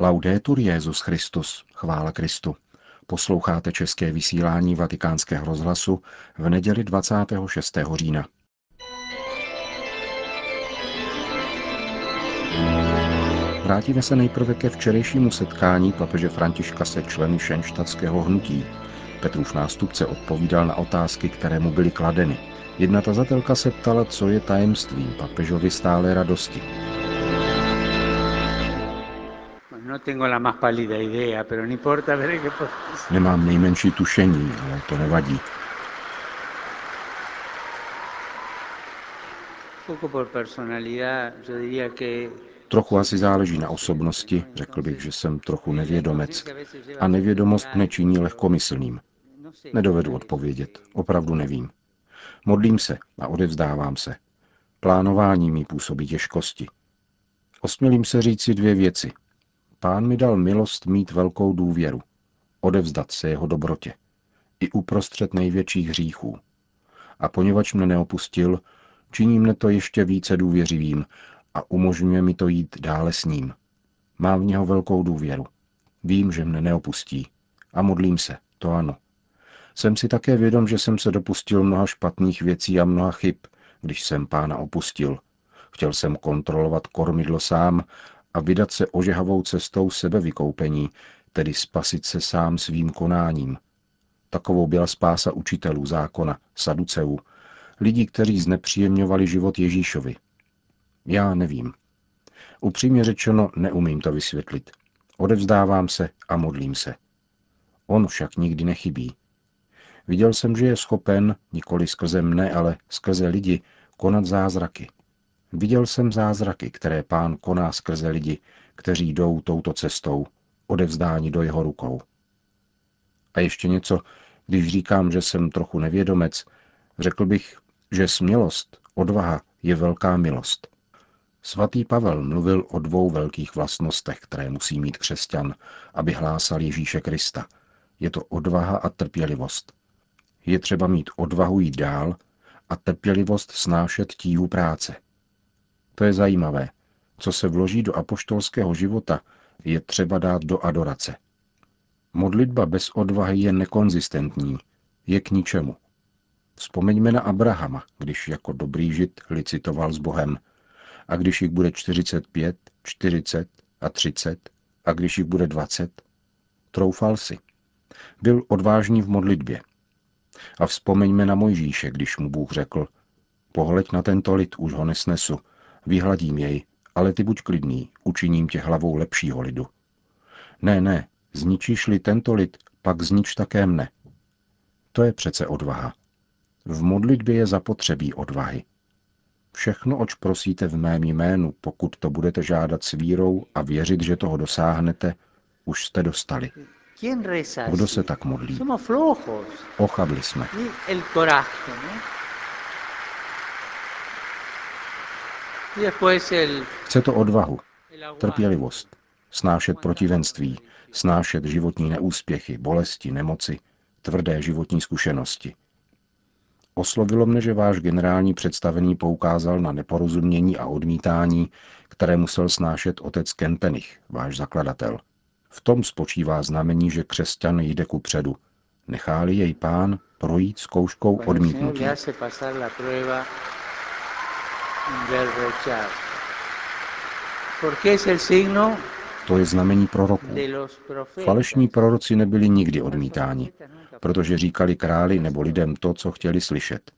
Laudetur Jezus Christus, chvála Kristu. Posloucháte české vysílání Vatikánského rozhlasu v neděli 26. října. Vrátíme se nejprve ke včerejšímu setkání papeže Františka se členy šenštatského hnutí. Petrův nástupce odpovídal na otázky, které mu byly kladeny. Jedna tazatelka se ptala, co je tajemstvím papežovi stále radosti. No Nemám nejmenší tušení, ale to nevadí. Trochu asi záleží na osobnosti, řekl bych, že jsem trochu nevědomec. A nevědomost nečiní lehkomyslným. Nedovedu odpovědět, opravdu nevím. Modlím se a odevzdávám se. Plánování mi působí těžkosti. Osmělím se říci dvě věci. Pán mi dal milost mít velkou důvěru, odevzdat se jeho dobrotě, i uprostřed největších hříchů. A poněvadž mne neopustil, činí mne to ještě více důvěřivým a umožňuje mi to jít dále s ním. Mám v něho velkou důvěru. Vím, že mne neopustí. A modlím se, to ano. Jsem si také vědom, že jsem se dopustil mnoha špatných věcí a mnoha chyb, když jsem pána opustil. Chtěl jsem kontrolovat kormidlo sám a vydat se ožehavou cestou sebevykoupení, tedy spasit se sám svým konáním. Takovou byla spása učitelů zákona, saduceů, lidí, kteří znepříjemňovali život Ježíšovi. Já nevím. Upřímně řečeno, neumím to vysvětlit. Odevzdávám se a modlím se. On však nikdy nechybí. Viděl jsem, že je schopen, nikoli skrze mne, ale skrze lidi, konat zázraky. Viděl jsem zázraky, které pán koná skrze lidi, kteří jdou touto cestou, odevzdáni do jeho rukou. A ještě něco, když říkám, že jsem trochu nevědomec, řekl bych, že smělost, odvaha je velká milost. Svatý Pavel mluvil o dvou velkých vlastnostech, které musí mít křesťan, aby hlásal Ježíše Krista. Je to odvaha a trpělivost. Je třeba mít odvahu jít dál a trpělivost snášet tíhu práce. To je zajímavé. Co se vloží do apoštolského života, je třeba dát do adorace. Modlitba bez odvahy je nekonzistentní, je k ničemu. Vzpomeňme na Abrahama, když jako dobrý žid licitoval s Bohem. A když jich bude 45, 40 a 30, a když jich bude 20, troufal si. Byl odvážný v modlitbě. A vzpomeňme na Mojžíše, když mu Bůh řekl, pohleď na tento lid, už ho nesnesu, vyhladím jej, ale ty buď klidný, učiním tě hlavou lepšího lidu. Ne, ne, zničíš-li tento lid, pak znič také mne. To je přece odvaha. V modlitbě je zapotřebí odvahy. Všechno, oč prosíte v mém jménu, pokud to budete žádat s vírou a věřit, že toho dosáhnete, už jste dostali. Kdo se tak modlí? Ochabli jsme. Chce to odvahu, trpělivost, snášet protivenství, snášet životní neúspěchy, bolesti, nemoci, tvrdé životní zkušenosti. Oslovilo mne, že váš generální představený poukázal na neporozumění a odmítání, které musel snášet otec Kentenich, váš zakladatel. V tom spočívá znamení, že křesťan jde ku předu. Necháli jej pán projít zkouškou odmítnutí. To je znamení proroků. Falešní proroci nebyli nikdy odmítáni, protože říkali králi nebo lidem to, co chtěli slyšet.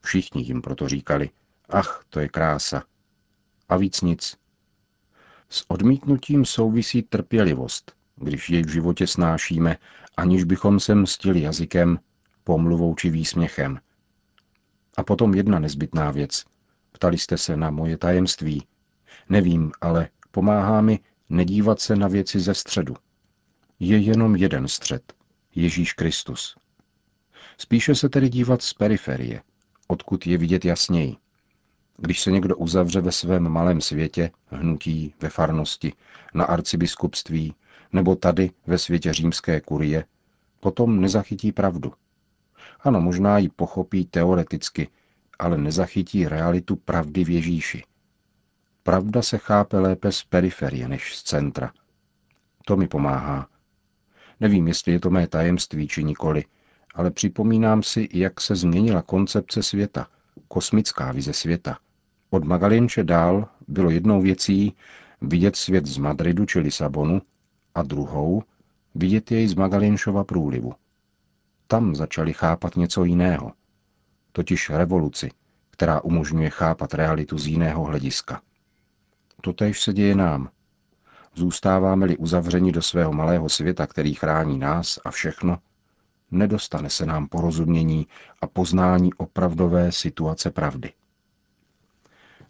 Všichni jim proto říkali, ach, to je krása. A víc nic. S odmítnutím souvisí trpělivost, když jej v životě snášíme, aniž bychom se mstili jazykem, pomluvou či výsměchem. A potom jedna nezbytná věc. Ptali jste se na moje tajemství. Nevím, ale pomáhá mi nedívat se na věci ze středu. Je jenom jeden střed. Ježíš Kristus. Spíše se tedy dívat z periferie, odkud je vidět jasněji. Když se někdo uzavře ve svém malém světě, hnutí, ve farnosti, na arcibiskupství, nebo tady ve světě římské kurie, potom nezachytí pravdu. Ano, možná ji pochopí teoreticky, ale nezachytí realitu pravdy v Ježíši. Pravda se chápe lépe z periferie než z centra. To mi pomáhá. Nevím, jestli je to mé tajemství či nikoli, ale připomínám si, jak se změnila koncepce světa, kosmická vize světa. Od Magalinče dál bylo jednou věcí vidět svět z Madridu či Lisabonu a druhou vidět jej z Magalinšova průlivu. Tam začali chápat něco jiného, totiž revoluci, která umožňuje chápat realitu z jiného hlediska. Totež se děje nám. Zůstáváme-li uzavřeni do svého malého světa, který chrání nás a všechno, nedostane se nám porozumění a poznání opravdové situace pravdy.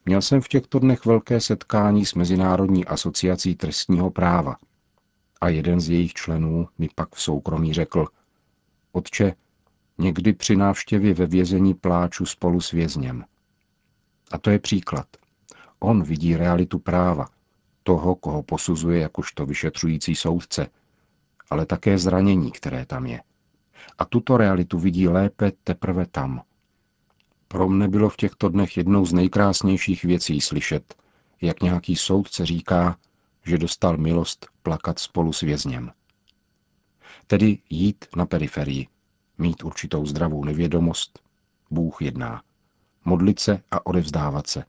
Měl jsem v těchto dnech velké setkání s Mezinárodní asociací trestního práva a jeden z jejich členů mi pak v soukromí řekl, Otče, někdy při návštěvě ve vězení pláču spolu s vězněm. A to je příklad. On vidí realitu práva, toho, koho posuzuje jakožto vyšetřující soudce, ale také zranění, které tam je. A tuto realitu vidí lépe teprve tam. Pro mne bylo v těchto dnech jednou z nejkrásnějších věcí slyšet, jak nějaký soudce říká, že dostal milost plakat spolu s vězněm. Tedy jít na periferii, mít určitou zdravou nevědomost, Bůh jedná. Modlit se a odevzdávat se.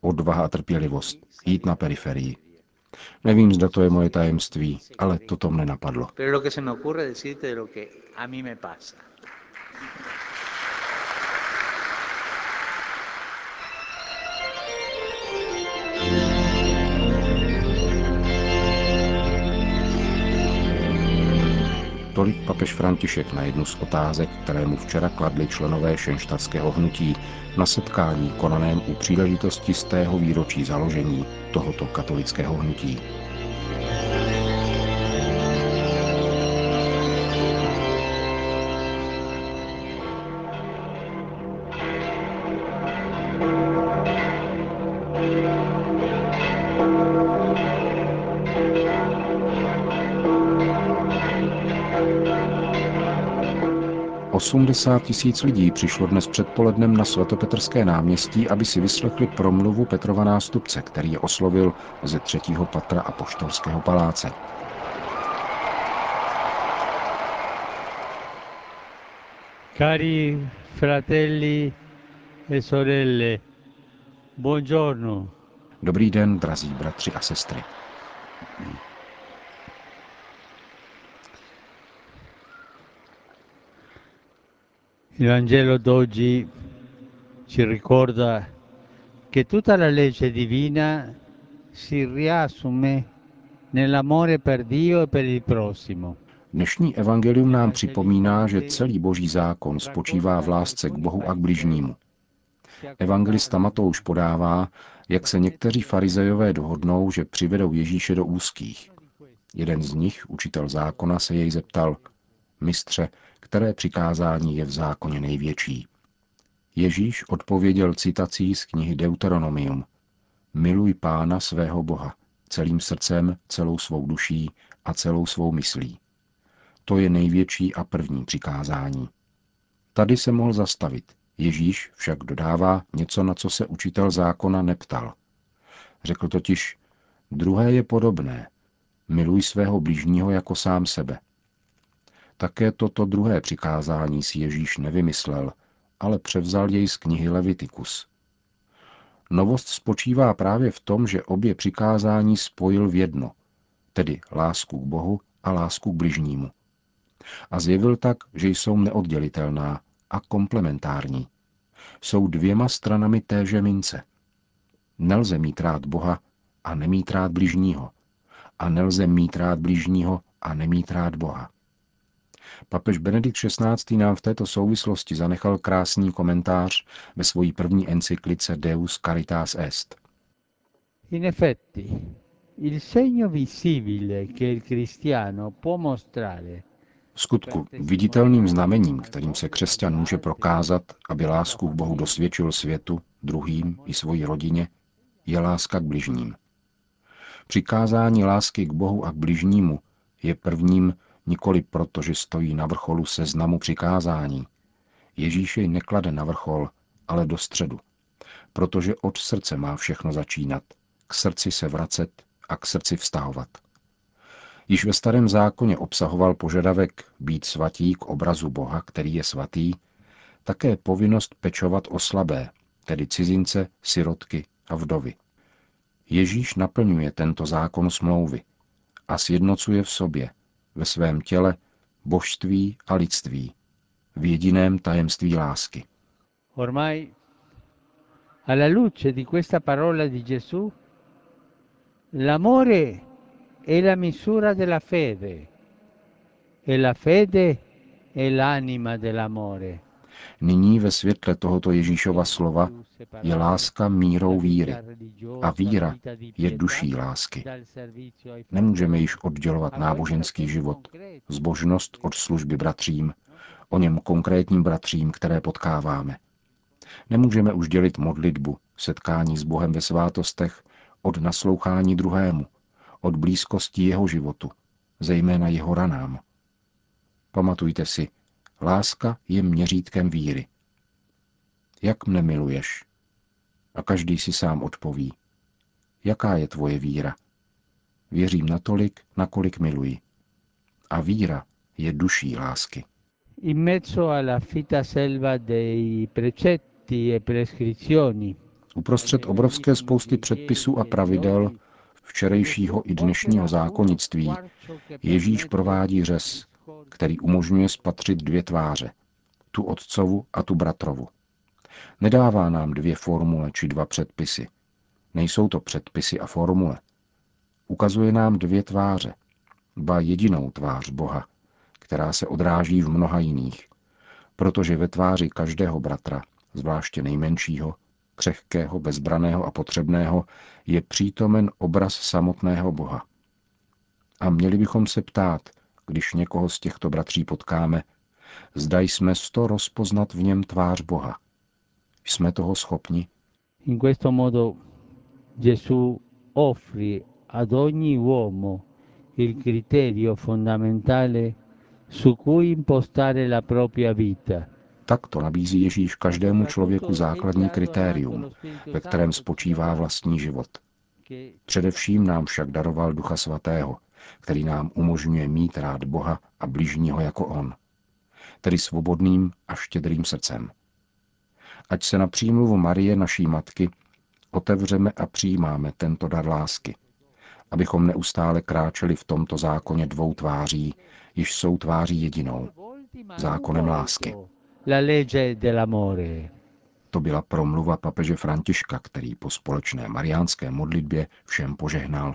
Odvaha a trpělivost, jít na periferii. Nevím, zda to je moje tajemství, ale toto mne napadlo. Tolik papež František na jednu z otázek, které mu včera kladli členové šenštatského hnutí na setkání konaném u příležitosti z tého výročí založení tohoto katolického hnutí. Osmdesát tisíc lidí přišlo dnes předpolednem na svatopetrské náměstí, aby si vyslechli promluvu Petrova nástupce, který je oslovil ze třetího patra Apoštolského paláce. Cari fratelli e sorelle, buongiorno. Dobrý den, drazí bratři a sestry. Il Vangelo d'oggi ci ricorda che tutta la legge divina si riassume nell'amore per Dio e per il prossimo. Dnešní evangelium nám připomíná, že celý boží zákon spočívá v lásce k Bohu a k bližnímu. Evangelista Matouš podává, jak se někteří farizejové dohodnou, že přivedou Ježíše do úzkých. Jeden z nich, učitel zákona, se jej zeptal, mistře, které přikázání je v zákoně největší. Ježíš odpověděl citací z knihy Deuteronomium. Miluj pána svého Boha, celým srdcem, celou svou duší a celou svou myslí. To je největší a první přikázání. Tady se mohl zastavit. Ježíš však dodává něco, na co se učitel zákona neptal. Řekl totiž, druhé je podobné. Miluj svého blížního jako sám sebe. Také toto druhé přikázání si Ježíš nevymyslel, ale převzal jej z knihy Levitikus. Novost spočívá právě v tom, že obě přikázání spojil v jedno, tedy lásku k Bohu a lásku k bližnímu. A zjevil tak, že jsou neoddělitelná a komplementární. Jsou dvěma stranami téže mince. Nelze mít rád Boha a nemít rád bližního. A nelze mít rád bližního a nemít rád Boha. Papež Benedikt XVI. nám v této souvislosti zanechal krásný komentář ve své první encyklice Deus Caritas Est. In effetti, il segno visibile che il cristiano può mostrare v skutku, viditelným znamením, kterým se křesťan může prokázat, aby lásku k Bohu dosvědčil světu, druhým i svoji rodině, je láska k bližním. Přikázání lásky k Bohu a k bližnímu je prvním nikoli proto, že stojí na vrcholu seznamu přikázání. Ježíš jej neklade na vrchol, ale do středu, protože od srdce má všechno začínat, k srdci se vracet a k srdci vztahovat. Již ve starém zákoně obsahoval požadavek být svatí k obrazu Boha, který je svatý, také povinnost pečovat o slabé, tedy cizince, sirotky a vdovy. Ježíš naplňuje tento zákon smlouvy a sjednocuje v sobě, ve svém těle, božství a lidství, v jediném tajemství lásky. Ormai, alla luce di questa parola di Gesù, l'amore è la misura della fede e la fede è l'anima dell'amore. Nyní ve světle tohoto Ježíšova slova je láska mírou víry a víra je duší lásky. Nemůžeme již oddělovat náboženský život, zbožnost od služby bratřím, o něm konkrétním bratřím, které potkáváme. Nemůžeme už dělit modlitbu, setkání s Bohem ve svátostech od naslouchání druhému, od blízkosti jeho životu, zejména jeho ranám. Pamatujte si, láska je měřítkem víry. Jak mne miluješ? A každý si sám odpoví. Jaká je tvoje víra? Věřím natolik, nakolik miluji. A víra je duší lásky. In mezzo alla fitta selva dei precetti e prescrizioni, Uprostřed obrovské spousty předpisů a pravidel včerejšího i dnešního zákonnictví Ježíš provádí řez, který umožňuje spatřit dvě tváře, tu otcovu a tu bratrovu. Nedává nám dvě formule či dva předpisy. Nejsou to předpisy a formule. Ukazuje nám dvě tváře, ba jedinou tvář Boha, která se odráží v mnoha jiných, protože ve tváři každého bratra, zvláště nejmenšího, křehkého, bezbraného a potřebného, je přítomen obraz samotného Boha. A měli bychom se ptát, když někoho z těchto bratří potkáme, zda jsme sto rozpoznat v něm tvář Boha. Jsme toho schopni? in questo modo Gesù offre ad ogni uomo il criterio fondamentale su cui impostare la propria vita. Takto nabízí Ježíš každému člověku základní kritérium, ve kterém spočívá vlastní život. Především nám však daroval Ducha Svatého, který nám umožňuje mít rád Boha a bližního jako On, tedy svobodným a štědrým srdcem. Ať se na přímluvu Marie, naší matky, otevřeme a přijímáme tento dar lásky, abychom neustále kráčeli v tomto zákoně dvou tváří, již jsou tváří jedinou, zákonem lásky. La legge dell'amore. To byla promluva papeže Františka, který po společné mariánské modlitbě všem požehnal.